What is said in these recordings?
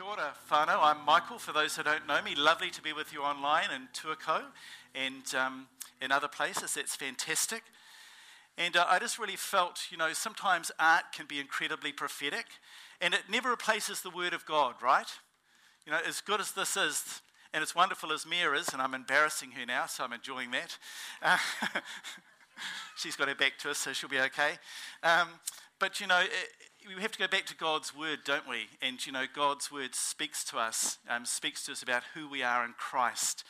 Kia ora, whānau. I'm Michael, for those who don't know me. Lovely to be with you online in Tuakau and um, in other places. That's fantastic. And uh, I just really felt, you know, sometimes art can be incredibly prophetic, and it never replaces the Word of God, right? You know, as good as this is, and as wonderful as Mia is, and I'm embarrassing her now, so I'm enjoying that. Uh, she's got her back to us, so she'll be okay. Um, but, you know, it, we have to go back to God's word, don't we? And you know, God's word speaks to us, um, speaks to us about who we are in Christ.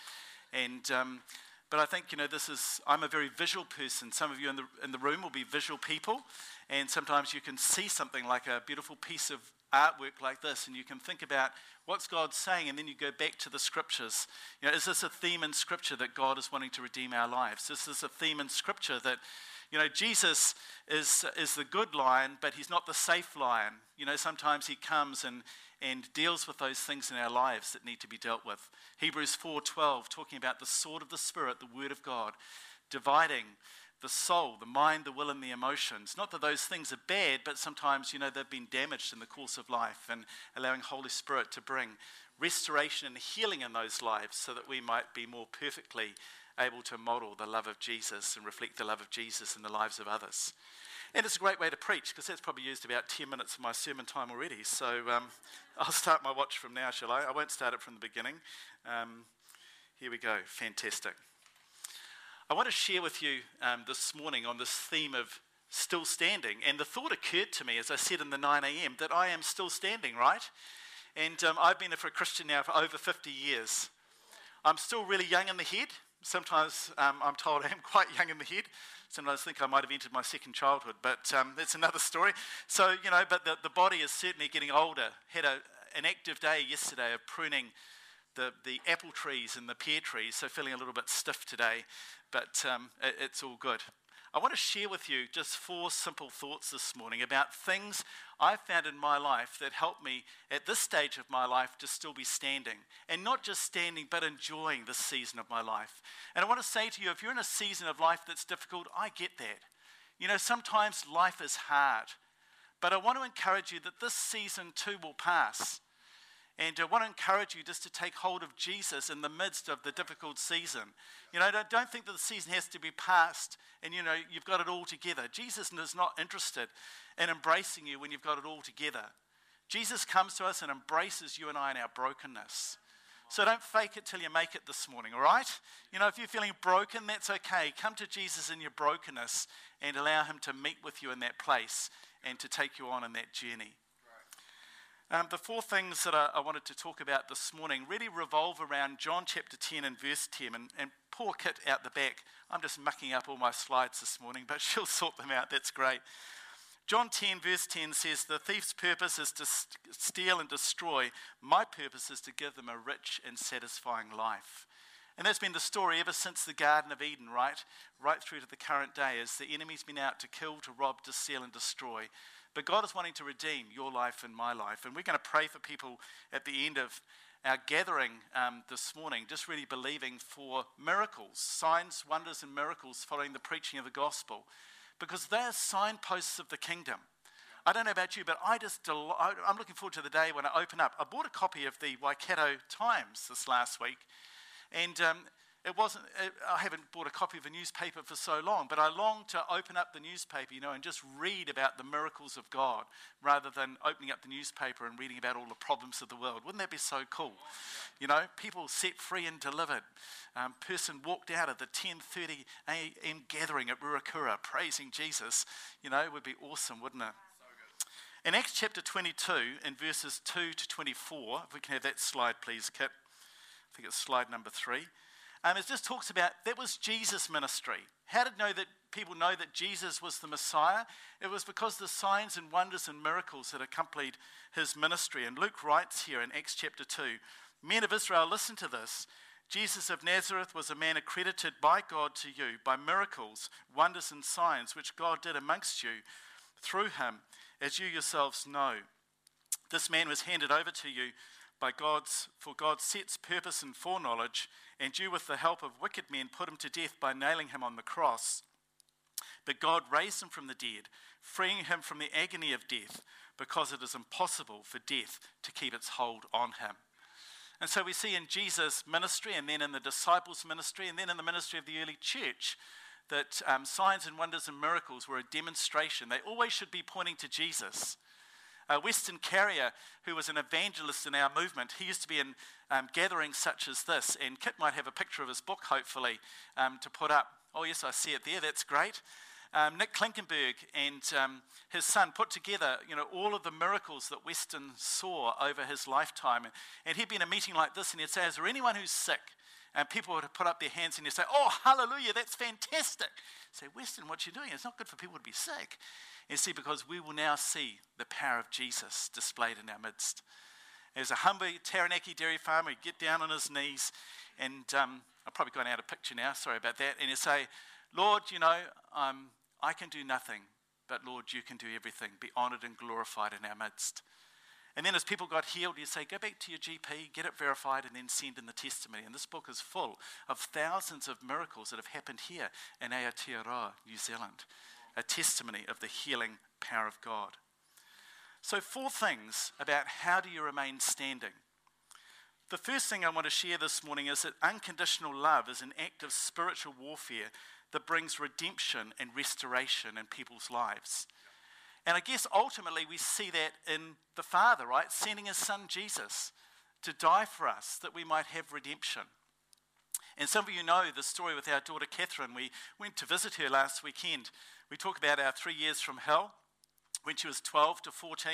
And um, but I think you know, this is. I'm a very visual person. Some of you in the in the room will be visual people, and sometimes you can see something like a beautiful piece of artwork like this, and you can think about what's God saying, and then you go back to the scriptures. You know, is this a theme in Scripture that God is wanting to redeem our lives? Is this a theme in Scripture that you know, Jesus is, is the good lion, but he's not the safe lion. You know, sometimes he comes and, and deals with those things in our lives that need to be dealt with. Hebrews 4:12 talking about the sword of the spirit, the word of God, dividing the soul, the mind, the will and the emotions. Not that those things are bad, but sometimes, you know, they've been damaged in the course of life and allowing Holy Spirit to bring restoration and healing in those lives so that we might be more perfectly able to model the love of Jesus and reflect the love of Jesus in the lives of others. And it's a great way to preach because that's probably used about 10 minutes of my sermon time already. So um, I'll start my watch from now, shall I? I won't start it from the beginning. Um, here we go. Fantastic. I want to share with you um, this morning on this theme of still standing. And the thought occurred to me, as I said in the 9 a.m., that I am still standing, right? And um, I've been a Christian now for over 50 years. I'm still really young in the head. Sometimes um, I'm told I am quite young in the head. Sometimes I think I might have entered my second childhood, but um, that's another story. So, you know, but the, the body is certainly getting older. Had a, an active day yesterday of pruning the, the apple trees and the pear trees, so feeling a little bit stiff today, but um, it, it's all good. I want to share with you just four simple thoughts this morning about things I've found in my life that help me at this stage of my life to still be standing. And not just standing, but enjoying this season of my life. And I want to say to you if you're in a season of life that's difficult, I get that. You know, sometimes life is hard. But I want to encourage you that this season too will pass. And I want to encourage you just to take hold of Jesus in the midst of the difficult season. You know, don't, don't think that the season has to be past and, you know, you've got it all together. Jesus is not interested in embracing you when you've got it all together. Jesus comes to us and embraces you and I in our brokenness. So don't fake it till you make it this morning, all right? You know, if you're feeling broken, that's okay. Come to Jesus in your brokenness and allow Him to meet with you in that place and to take you on in that journey. Um, the four things that I, I, wanted to talk about this morning really revolve around John chapter 10 and verse 10. And, and poor Kit out the back, I'm just mucking up all my slides this morning, but she'll sort them out. That's great. John 10, verse 10 says, The thief's purpose is to steal and destroy. My purpose is to give them a rich and satisfying life. And that's been the story ever since the Garden of Eden, right? Right through to the current day, as the enemy's been out to kill, to rob, to steal, and destroy. But God is wanting to redeem your life and my life. And we're going to pray for people at the end of our gathering um, this morning, just really believing for miracles, signs, wonders, and miracles following the preaching of the gospel, because they're signposts of the kingdom. I don't know about you, but I just del- I'm looking forward to the day when I open up. I bought a copy of the Waikato Times this last week, and um, it wasn't, it, I haven't bought a copy of a newspaper for so long, but I long to open up the newspaper, you know, and just read about the miracles of God rather than opening up the newspaper and reading about all the problems of the world. Wouldn't that be so cool? You know, people set free and delivered. Um, person walked out of the 10.30 a.m. gathering at Ruakura praising Jesus. You know, it would be awesome, wouldn't it? In Acts chapter 22, in verses 2 to 24, if we can have that slide, please, Kit. I think it's slide number three. Um, it just talks about that was Jesus' ministry. How did know that people know that Jesus was the Messiah? It was because the signs and wonders and miracles that accompanied his ministry. And Luke writes here in Acts chapter 2 Men of Israel, listen to this. Jesus of Nazareth was a man accredited by God to you by miracles, wonders, and signs which God did amongst you through him, as you yourselves know. This man was handed over to you by God's, for God sets purpose and foreknowledge and you, with the help of wicked men, put him to death by nailing him on the cross. but God raised him from the dead, freeing him from the agony of death, because it is impossible for death to keep its hold on him. And so we see in Jesus' ministry, and then in the disciples' ministry, and then in the ministry of the early church, that um, signs and wonders and miracles were a demonstration. They always should be pointing to Jesus. Uh, Weston Carrier, who was an evangelist in our movement, he used to be in um, gatherings such as this, and Kit might have a picture of his book, hopefully, um, to put up. Oh, yes, I see it there. That's great. Um, Nick Klinkenberg and um, his son put together, you know, all of the miracles that Weston saw over his lifetime. And he'd be in a meeting like this, and he'd say, "Is there anyone who's sick?" And people would put up their hands, and he'd say, "Oh, hallelujah, that's fantastic." I'd say, Weston, what you doing? It's not good for people to be sick. And see, because we will now see the power of Jesus displayed in our midst. As a humble Taranaki dairy farmer, he'd get down on his knees, and um, I've probably gone out of picture now. Sorry about that. And he'd say, "Lord, you know, um, I can do nothing, but Lord, you can do everything. Be honored and glorified in our midst. And then as people got healed, you say, go back to your GP, get it verified, and then send in the testimony. And this book is full of thousands of miracles that have happened here in Aotearoa, New Zealand, a testimony of the healing power of God. So, four things about how do you remain standing. The first thing I want to share this morning is that unconditional love is an act of spiritual warfare that brings redemption and restoration in people's lives. And I guess ultimately we see that in the Father, right? Sending his son Jesus to die for us that we might have redemption. And some of you know the story with our daughter Catherine. We went to visit her last weekend. We talk about our three years from hell when she was 12 to 14.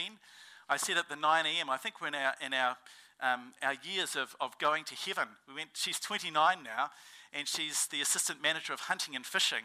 I said at the 9 a.m., I think we're in our, in our, um, our years of, of going to heaven. We went, she's 29 now, and she's the assistant manager of hunting and fishing.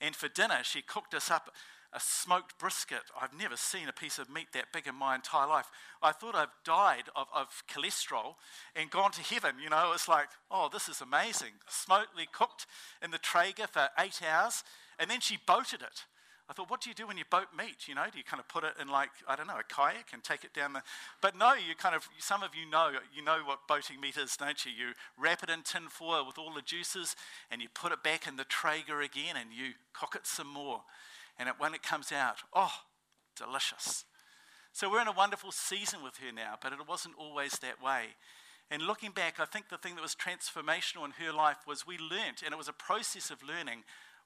And for dinner, she cooked us up a smoked brisket. I've never seen a piece of meat that big in my entire life. I thought I've died of, of cholesterol and gone to heaven. You know, it's like, oh, this is amazing. Smokely cooked in the Traeger for eight hours, and then she boated it. I thought, what do you do when you boat meat? You know, do you kind of put it in like, I don't know, a kayak and take it down the. But no, you kind of, some of you know, you know what boating meat is, don't you? You wrap it in tin foil with all the juices and you put it back in the Traeger again and you cook it some more. And it, when it comes out, oh, delicious. So we're in a wonderful season with her now, but it wasn't always that way. And looking back, I think the thing that was transformational in her life was we learnt, and it was a process of learning,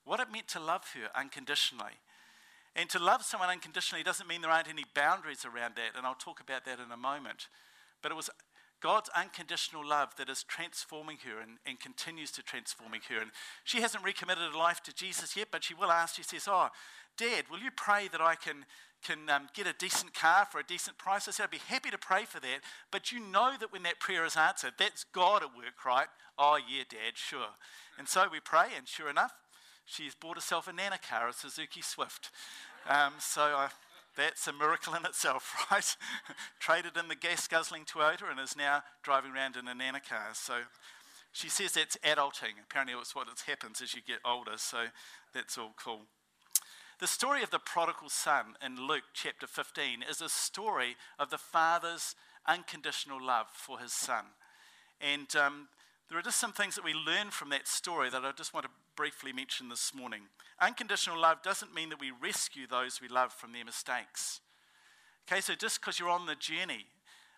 what it meant to love her unconditionally. And to love someone unconditionally doesn't mean there aren't any boundaries around that, and I'll talk about that in a moment. But it was God's unconditional love that is transforming her and, and continues to transforming her. And she hasn't recommitted her life to Jesus yet, but she will ask. She says, Oh, Dad, will you pray that I can, can um, get a decent car for a decent price? I said, I'd be happy to pray for that. But you know that when that prayer is answered, that's God at work, right? Oh, yeah, Dad, sure. And so we pray, and sure enough, she's bought herself a Nana car, a Suzuki Swift. Um, so I, that's a miracle in itself, right? Traded in the gas guzzling Toyota and is now driving around in a Nana car. So she says that's adulting. Apparently, it's what happens as you get older. So that's all cool. The story of the prodigal son in Luke chapter 15 is a story of the father's unconditional love for his son. And um, there are just some things that we learn from that story that I just want to briefly mentioned this morning. Unconditional love doesn't mean that we rescue those we love from their mistakes. Okay, so just because you're on the journey,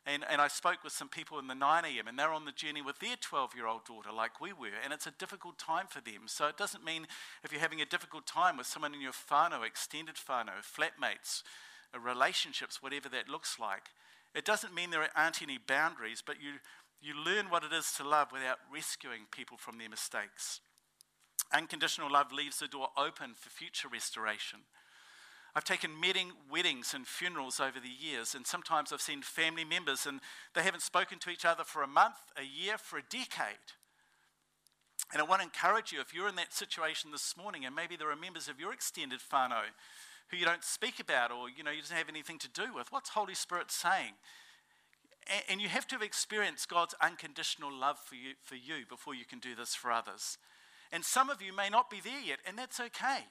and, and I spoke with some people in the 9 a.m., and they're on the journey with their 12 year old daughter, like we were, and it's a difficult time for them. So it doesn't mean if you're having a difficult time with someone in your whānau, extended whānau, flatmates, uh, relationships, whatever that looks like, it doesn't mean there aren't any boundaries, but you you learn what it is to love without rescuing people from their mistakes. Unconditional love leaves the door open for future restoration. I've taken meeting, weddings and funerals over the years, and sometimes I've seen family members and they haven't spoken to each other for a month, a year, for a decade. And I want to encourage you if you're in that situation this morning, and maybe there are members of your extended whānau who you don't speak about or you know you don't have anything to do with, what's Holy Spirit saying? And you have to have experienced God's unconditional love for you, for you before you can do this for others. And some of you may not be there yet, and that's okay.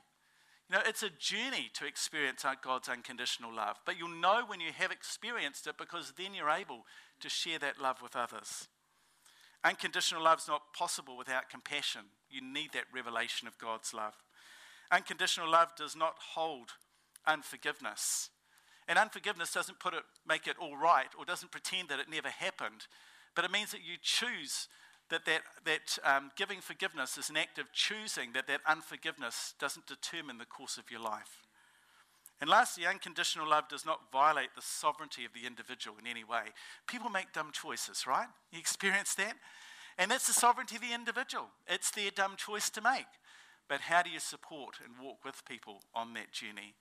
You know, it's a journey to experience God's unconditional love. But you'll know when you have experienced it because then you're able to share that love with others. Unconditional love is not possible without compassion. You need that revelation of God's love. Unconditional love does not hold unforgiveness. And unforgiveness doesn't put it, make it all right or doesn't pretend that it never happened, but it means that you choose that, that, that um, giving forgiveness is an act of choosing that that unforgiveness doesn't determine the course of your life. And lastly, unconditional love does not violate the sovereignty of the individual in any way. People make dumb choices, right? You experience that? And that's the sovereignty of the individual. It's their dumb choice to make. But how do you support and walk with people on that journey?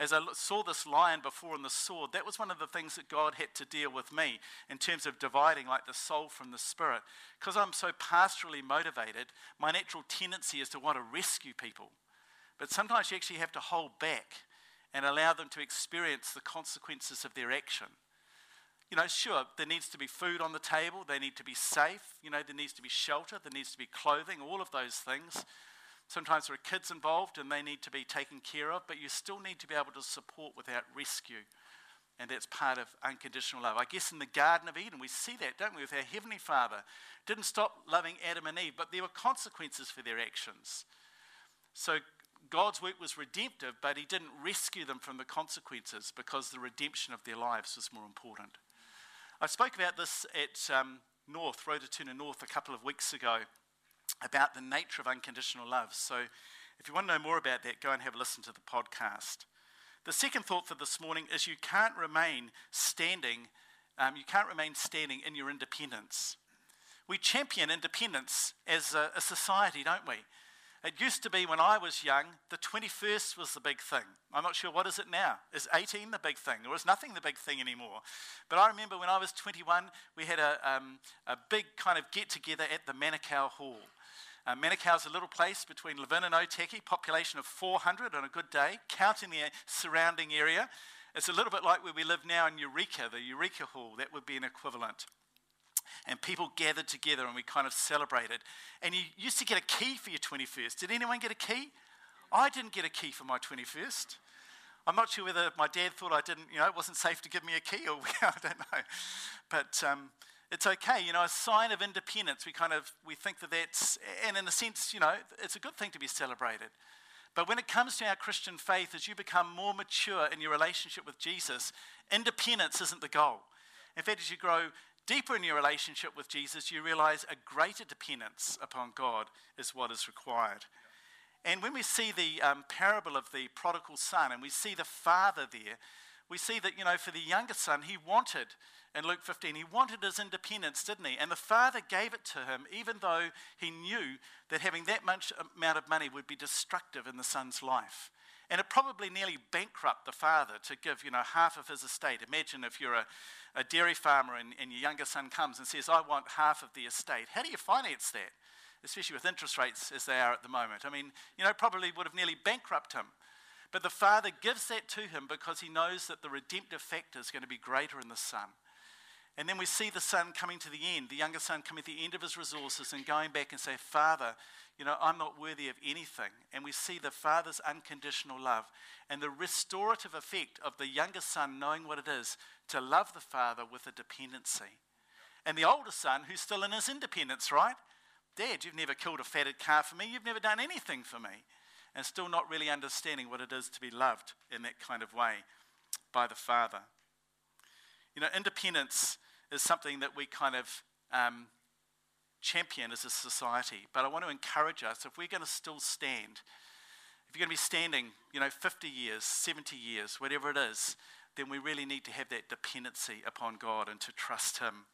As I saw this lion before in the sword, that was one of the things that God had to deal with me in terms of dividing like the soul from the spirit. Because I'm so pastorally motivated, my natural tendency is to want to rescue people. But sometimes you actually have to hold back and allow them to experience the consequences of their action. You know, sure, there needs to be food on the table, they need to be safe, you know, there needs to be shelter, there needs to be clothing, all of those things. Sometimes there are kids involved and they need to be taken care of, but you still need to be able to support without rescue. And that's part of unconditional love. I guess in the Garden of Eden, we see that, don't we? With our Heavenly Father. Didn't stop loving Adam and Eve, but there were consequences for their actions. So God's work was redemptive, but He didn't rescue them from the consequences because the redemption of their lives was more important. I spoke about this at um, North, Rototuna North, a couple of weeks ago about the nature of unconditional love. So if you want to know more about that, go and have a listen to the podcast. The second thought for this morning is you can't remain standing, um, you can't remain standing in your independence. We champion independence as a, a society, don't we? It used to be when I was young, the 21st was the big thing. I'm not sure what is it now. Is 18 the big thing? Or is nothing the big thing anymore? But I remember when I was 21, we had a, um, a big kind of get together at the Manakau Hall. Uh, is a little place between Levin and Otaki, population of 400 on a good day, counting the surrounding area. It's a little bit like where we live now in Eureka, the Eureka Hall. That would be an equivalent and people gathered together and we kind of celebrated. And you used to get a key for your 21st. Did anyone get a key? I didn't get a key for my 21st. I'm not sure whether my dad thought I didn't, you know, it wasn't safe to give me a key or I don't know. But um, it's okay, you know, a sign of independence. We kind of, we think that that's, and in a sense, you know, it's a good thing to be celebrated. But when it comes to our Christian faith, as you become more mature in your relationship with Jesus, independence isn't the goal. In fact, as you grow deeper in your relationship with Jesus, you realize a greater dependence upon God is what is required. And when we see the um, parable of the prodigal son and we see the father there, we see that, you know, for the younger son, he wanted, in Luke 15, he wanted his independence, didn't he? And the father gave it to him, even though he knew that having that much amount of money would be destructive in the son's life. And it probably nearly bankrupt the father to give, you know, half of his estate. Imagine if you're a, a dairy farmer and, and your younger son comes and says, I want half of the estate. How do you finance that? Especially with interest rates as they are at the moment. I mean, you know, probably would have nearly bankrupted him. But the father gives that to him because he knows that the redemptive factor is going to be greater in the son. And then we see the son coming to the end, the younger son coming to the end of his resources and going back and say, Father, you know, I'm not worthy of anything. And we see the father's unconditional love and the restorative effect of the younger son knowing what it is to love the father with a dependency. And the older son, who's still in his independence, right? Dad, you've never killed a fatted calf for me. You've never done anything for me. And still not really understanding what it is to be loved in that kind of way by the father. You know, independence is something that we kind of um, champion as a society. But I want to encourage us if we're going to still stand, if you're going to be standing, you know, 50 years, 70 years, whatever it is, then we really need to have that dependency upon God and to trust Him.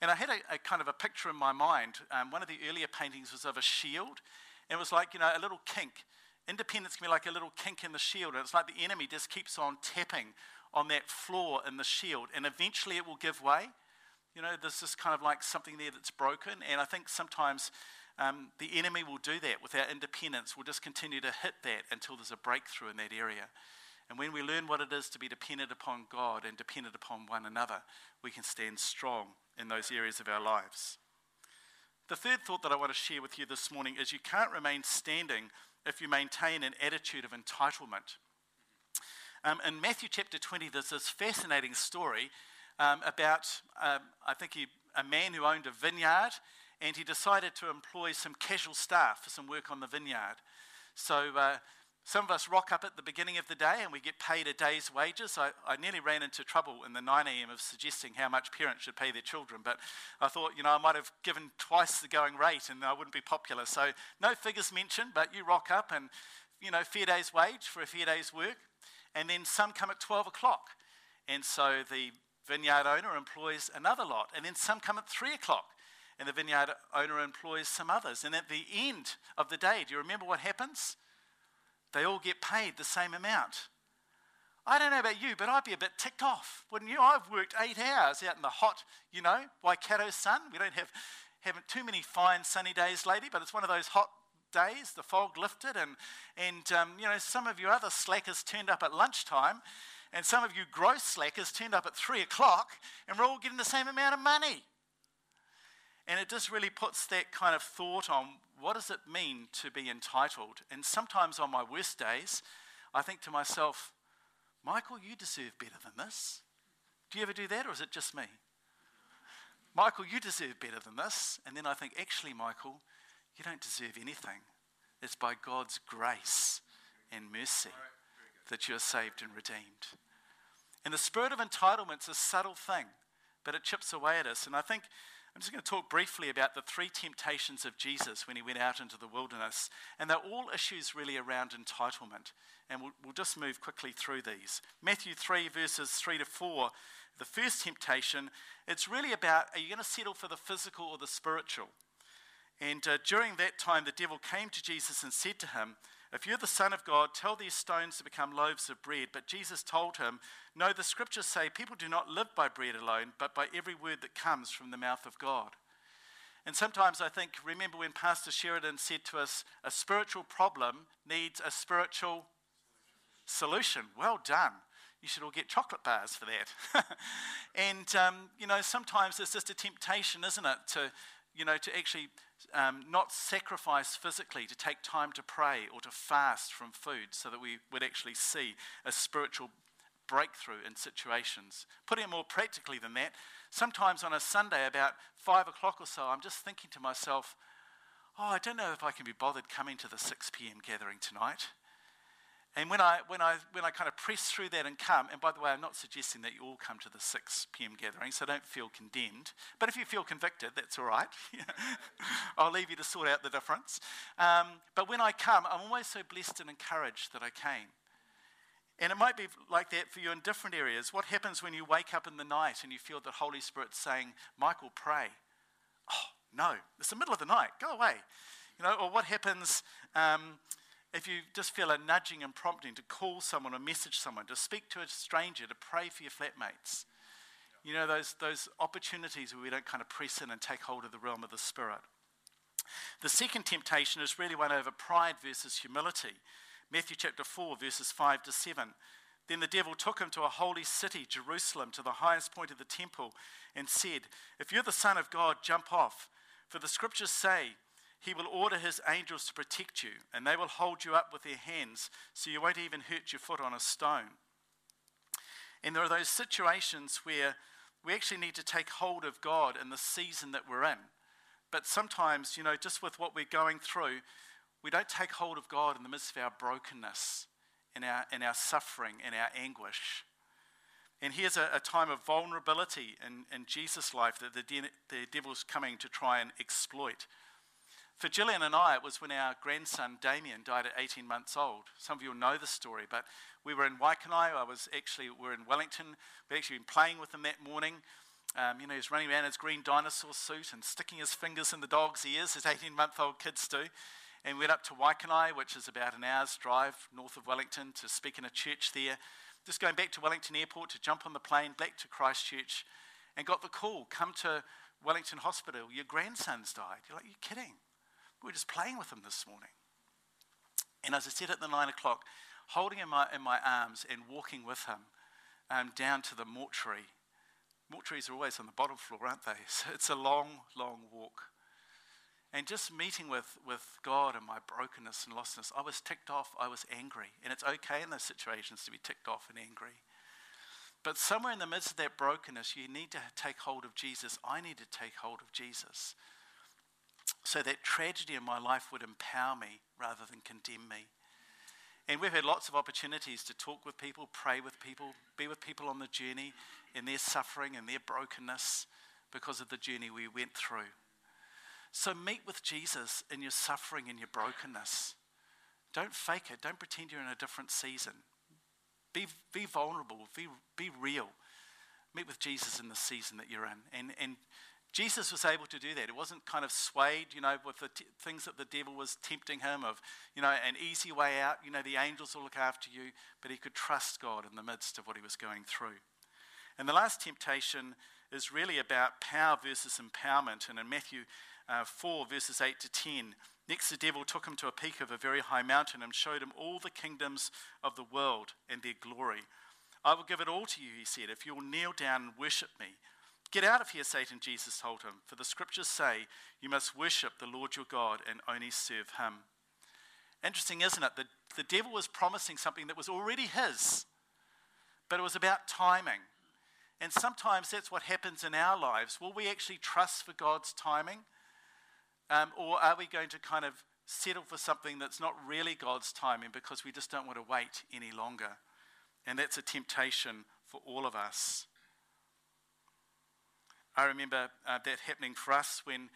And I had a, a kind of a picture in my mind. Um, one of the earlier paintings was of a shield. And it was like, you know, a little kink. Independence can be like a little kink in the shield. And it's like the enemy just keeps on tapping on that flaw in the shield. And eventually it will give way. You know, there's just kind of like something there that's broken. And I think sometimes um, the enemy will do that with our independence. We'll just continue to hit that until there's a breakthrough in that area. And when we learn what it is to be dependent upon God and dependent upon one another, we can stand strong in those areas of our lives. The third thought that I want to share with you this morning is you can't remain standing if you maintain an attitude of entitlement. Um, in Matthew chapter 20, there's this fascinating story um, about, um, I think, he, a man who owned a vineyard and he decided to employ some casual staff for some work on the vineyard. So uh, Some of us rock up at the beginning of the day and we get paid a day's wages. I, I nearly ran into trouble in the 9 a.m. of suggesting how much parents should pay their children, but I thought, you know, I might have given twice the going rate and I wouldn't be popular. So no figures mentioned, but you rock up and, you know, fair day's wage for a fair day's work. And then some come at 12 o'clock. And so the vineyard owner employs another lot. And then some come at 3 o'clock and the vineyard owner employs some others. And at the end of the day, do you remember what happens? They all get paid the same amount. I don't know about you, but I'd be a bit ticked off, wouldn't you? I've worked eight hours out in the hot, you know, Waikato sun. We don't have, have too many fine sunny days lately, but it's one of those hot days. The fog lifted, and, and um, you know, some of your other slackers turned up at lunchtime, and some of you gross slackers turned up at three o'clock, and we're all getting the same amount of money. And it just really puts that kind of thought on what does it mean to be entitled? And sometimes on my worst days, I think to myself, Michael, you deserve better than this. Do you ever do that, or is it just me? Michael, you deserve better than this. And then I think, actually, Michael, you don't deserve anything. It's by God's grace and mercy that you are saved and redeemed. And the spirit of entitlement is a subtle thing, but it chips away at us. And I think I'm just going to talk briefly about the three temptations of Jesus when he went out into the wilderness. And they're all issues really around entitlement. And we'll, we'll, just move quickly through these. Matthew 3, verses 3 to 4. The first temptation, it's really about are you going to settle for the physical or the spiritual? And uh, during that time, the devil came to Jesus and said to him, if you're the Son of God, tell these stones to become loaves of bread. But Jesus told him, No, the scriptures say people do not live by bread alone, but by every word that comes from the mouth of God. And sometimes I think, remember when Pastor Sheridan said to us, a spiritual problem needs a spiritual solution. Well done. You should all get chocolate bars for that. and, um, you know, sometimes it's just a temptation, isn't it, to, you know, to actually um, not sacrifice physically, to take time to pray or to fast from food so that we would actually see a spiritual breakthrough in situations. Putting it more practically than that, sometimes on a Sunday about five o'clock or so, I'm just thinking to myself, oh, I don't know if I can be bothered coming to the 6 p.m. gathering tonight. And when I, when, I, when I kind of press through that and come, and by the way, I'm not suggesting that you all come to the 6 p.m. gathering, so don't feel condemned. But if you feel convicted, that's all right. I'll leave you to sort out the difference. Um, but when I come, I'm always so blessed and encouraged that I came. And it might be like that for you in different areas. What happens when you wake up in the night and you feel the Holy Spirit saying, Michael, pray? Oh, no, it's the middle of the night, go away. You know, or what happens. Um, if you just feel a nudging and prompting to call someone or message someone, to speak to a stranger, to pray for your flatmates, you know, those, those opportunities where we don't kind of press in and take hold of the realm of the Spirit. The second temptation is really one over pride versus humility. Matthew chapter 4, verses 5 to 7. Then the devil took him to a holy city, Jerusalem, to the highest point of the temple, and said, If you're the Son of God, jump off. For the scriptures say, he will order his angels to protect you, and they will hold you up with their hands so you won't even hurt your foot on a stone. And there are those situations where we actually need to take hold of God in the season that we're in. But sometimes, you know, just with what we're going through, we don't take hold of God in the midst of our brokenness, in our, in our suffering, in our anguish. And here's a, a time of vulnerability in, in Jesus' life that the, de- the devil's coming to try and exploit. For Gillian and I, it was when our grandson Damien died at 18 months old. Some of you will know the story, but we were in Waikanae. I was actually, we were in Wellington. We'd actually been playing with him that morning. Um, you know, he was running around in his green dinosaur suit and sticking his fingers in the dog's ears, as 18 month old kids do. And we went up to Waikanae, which is about an hour's drive north of Wellington, to speak in a church there. Just going back to Wellington Airport to jump on the plane back to Christchurch and got the call come to Wellington Hospital. Your grandson's died. You're like, you're kidding? We were just playing with him this morning. And as I said at the nine o'clock, holding him in my, in my arms and walking with him um, down to the mortuary. Mortuaries are always on the bottom floor, aren't they? So it's a long, long walk. And just meeting with, with God and my brokenness and lostness, I was ticked off, I was angry. And it's okay in those situations to be ticked off and angry. But somewhere in the midst of that brokenness, you need to take hold of Jesus. I need to take hold of Jesus so that tragedy in my life would empower me rather than condemn me. And we've had lots of opportunities to talk with people, pray with people, be with people on the journey in their suffering and their brokenness because of the journey we went through. So meet with Jesus in your suffering and your brokenness. Don't fake it. Don't pretend you're in a different season. Be, be vulnerable. Be, be real. Meet with Jesus in the season that you're in. And, and Jesus was able to do that. It wasn't kind of swayed, you know, with the t- things that the devil was tempting him of, you know, an easy way out. You know, the angels will look after you. But he could trust God in the midst of what he was going through. And the last temptation is really about power versus empowerment. And in Matthew uh, 4, verses 8 to 10, next the devil took him to a peak of a very high mountain and showed him all the kingdoms of the world and their glory. I will give it all to you, he said, if you'll kneel down and worship me. Get out of here, Satan, Jesus told him, for the scriptures say you must worship the Lord your God and only serve him. Interesting, isn't it? The, the devil was promising something that was already his, but it was about timing. And sometimes that's what happens in our lives. Will we actually trust for God's timing? Um, or are we going to kind of settle for something that's not really God's timing because we just don't want to wait any longer? And that's a temptation for all of us. I remember uh, that happening for us when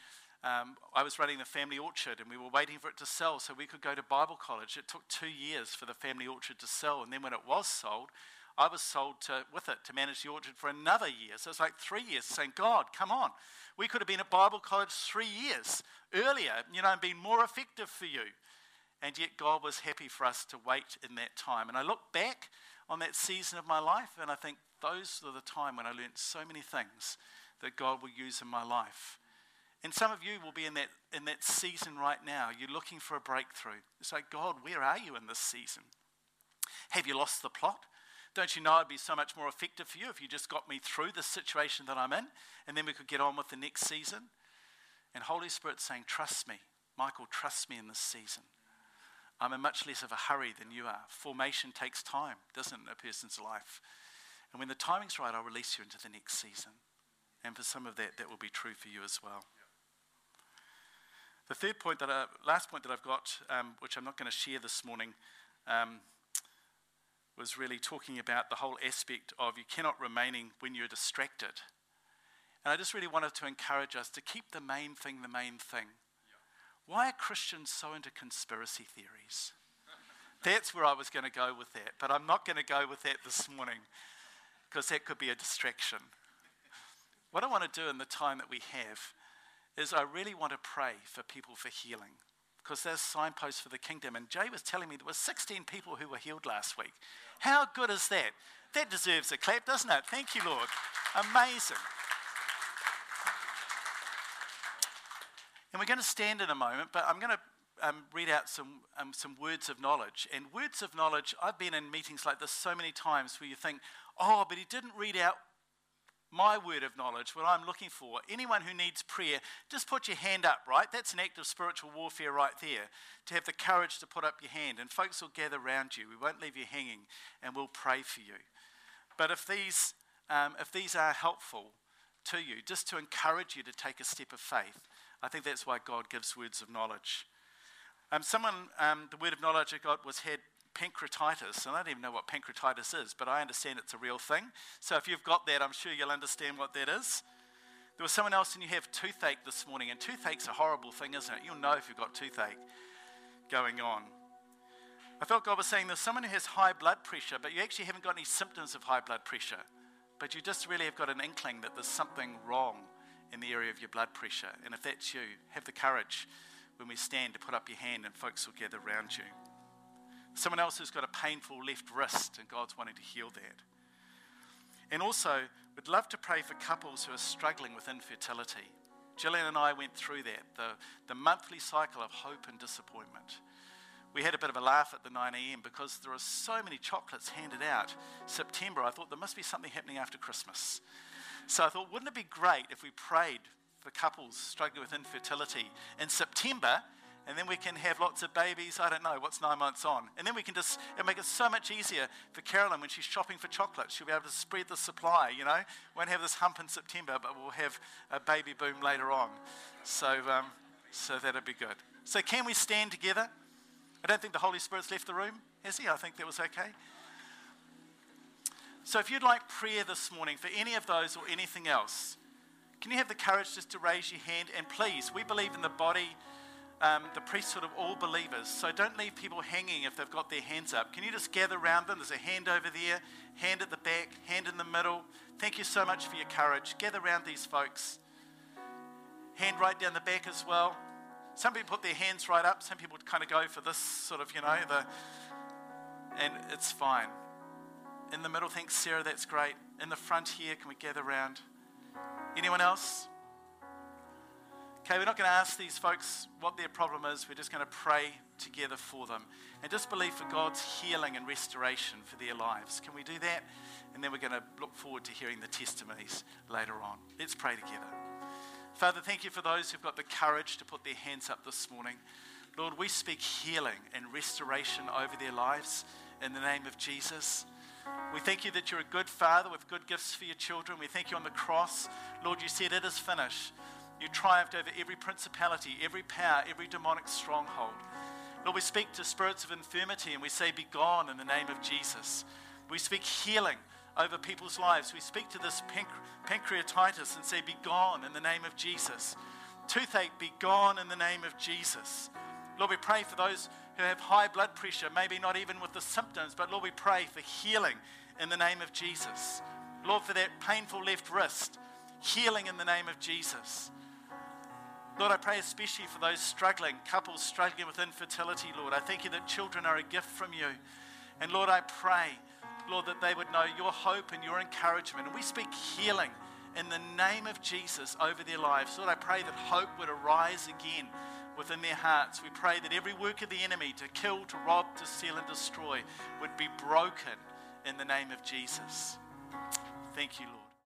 um, I was running the family orchard and we were waiting for it to sell so we could go to Bible college. It took two years for the family orchard to sell, and then when it was sold, I was sold to, with it to manage the orchard for another year. So it's like three years saying, God, come on. We could have been at Bible college three years earlier, you know, and been more effective for you. And yet God was happy for us to wait in that time. And I look back on that season of my life and I think those were the time when I learned so many things that God will use in my life. And some of you will be in that, in that season right now. You're looking for a breakthrough. It's like, God, where are you in this season? Have you lost the plot? Don't you know it'd be so much more effective for you if you just got me through the situation that I'm in and then we could get on with the next season? And Holy Spirit saying, Trust me. Michael, trust me in this season. I'm in much less of a hurry than you are. Formation takes time, doesn't it, in a person's life? And when the timing's right, I'll release you into the next season. And for some of that, that will be true for you as well. The third point that I, last point that I've got, um, which I'm not going to share this morning, um, was really talking about the whole aspect of you cannot remaining when you're distracted. And I just really wanted to encourage us to keep the main thing the main thing. Why are Christians so into conspiracy theories? That's where I was going to go with that, but I'm not going to go with that this morning because that could be a distraction. What I want to do in the time that we have is I really want to pray for people for healing because there's signposts for the kingdom. And Jay was telling me there were 16 people who were healed last week. How good is that? That deserves a clap, doesn't it? Thank you, Lord. Amazing. And we're going to stand in a moment, but I'm going to um, read out some, um, some words of knowledge. And words of knowledge, I've been in meetings like this so many times where you think, oh, but he didn't read out my word of knowledge, what I'm looking for. Anyone who needs prayer, just put your hand up, right? That's an act of spiritual warfare right there. To have the courage to put up your hand, and folks will gather around you. We won't leave you hanging, and we'll pray for you. But if these, um, if these are helpful to you, just to encourage you to take a step of faith, I think that's why God gives words of knowledge. Um, someone, um, the word of knowledge I got was had pancreatitis. And I don't even know what pancreatitis is, but I understand it's a real thing. So if you've got that, I'm sure you'll understand what that is. There was someone else and you have toothache this morning, and toothache's a horrible thing, isn't it? You'll know if you've got toothache going on. I felt God was saying there's someone who has high blood pressure, but you actually haven't got any symptoms of high blood pressure. But you just really have got an inkling that there's something wrong in the area of your blood pressure. And if that's you, have the courage when we stand to put up your hand and folks will gather around you. Someone else who's got a painful left wrist, and God's wanting to heal that. And also, we'd love to pray for couples who are struggling with infertility. Gillian and I went through that, the, the monthly cycle of hope and disappointment. We had a bit of a laugh at the 9 a.m. because there are so many chocolates handed out. September, I thought there must be something happening after Christmas. So I thought, wouldn't it be great if we prayed for couples struggling with infertility in September and then we can have lots of babies. I don't know what's nine months on, and then we can just it'll make it so much easier for Carolyn when she's shopping for chocolate. She'll be able to spread the supply. You know, won't have this hump in September, but we'll have a baby boom later on. So, um, so that'll be good. So, can we stand together? I don't think the Holy Spirit's left the room, has he? I think that was okay. So if you'd like prayer this morning for any of those or anything else, can you have the courage just to raise your hand? And please, we believe in the body, um, the priesthood of all believers. So don't leave people hanging if they've got their hands up. Can you just gather around them? There's a hand over there, hand at the back, hand in the middle. Thank you so much for your courage. Gather around these folks. Hand right down the back as well. Some people put their hands right up. Some people kind of go for this sort of, you know, the, and it's fine. In the middle, thanks, Sarah. That's great. In the front here, can we gather around? Anyone else? Okay, we're not going to ask these folks what their problem is. We're just going to pray together for them and just believe for God's healing and restoration for their lives. Can we do that? And then we're going to look forward to hearing the testimonies later on. Let's pray together. Father, thank you for those who've got the courage to put their hands up this morning. Lord, we speak healing and restoration over their lives in the name of Jesus. We thank you that you're a good father with good gifts for your children. We thank you on the cross. Lord, you said it is finished. You triumphed over every principality, every power, every demonic stronghold. Lord, we speak to spirits of infirmity and we say, Be gone in the name of Jesus. We speak healing over people's lives. We speak to this pancreatitis and say, Be gone in the name of Jesus. Toothache, be gone in the name of Jesus. Lord, we pray for those who have high blood pressure, maybe not even with the symptoms, but Lord, we pray for healing in the name of Jesus. Lord, for that painful left wrist, healing in the name of Jesus. Lord, I pray especially for those struggling, couples struggling with infertility, Lord. I thank you that children are a gift from you. And Lord, I pray Lord, that they would know your hope and your encouragement. And we speak healing in the name of Jesus over their lives. Lord, I pray that hope would arise again within their hearts. We pray that every work of the enemy to kill, to rob, to steal, and destroy would be broken in the name of Jesus. Thank you, Lord.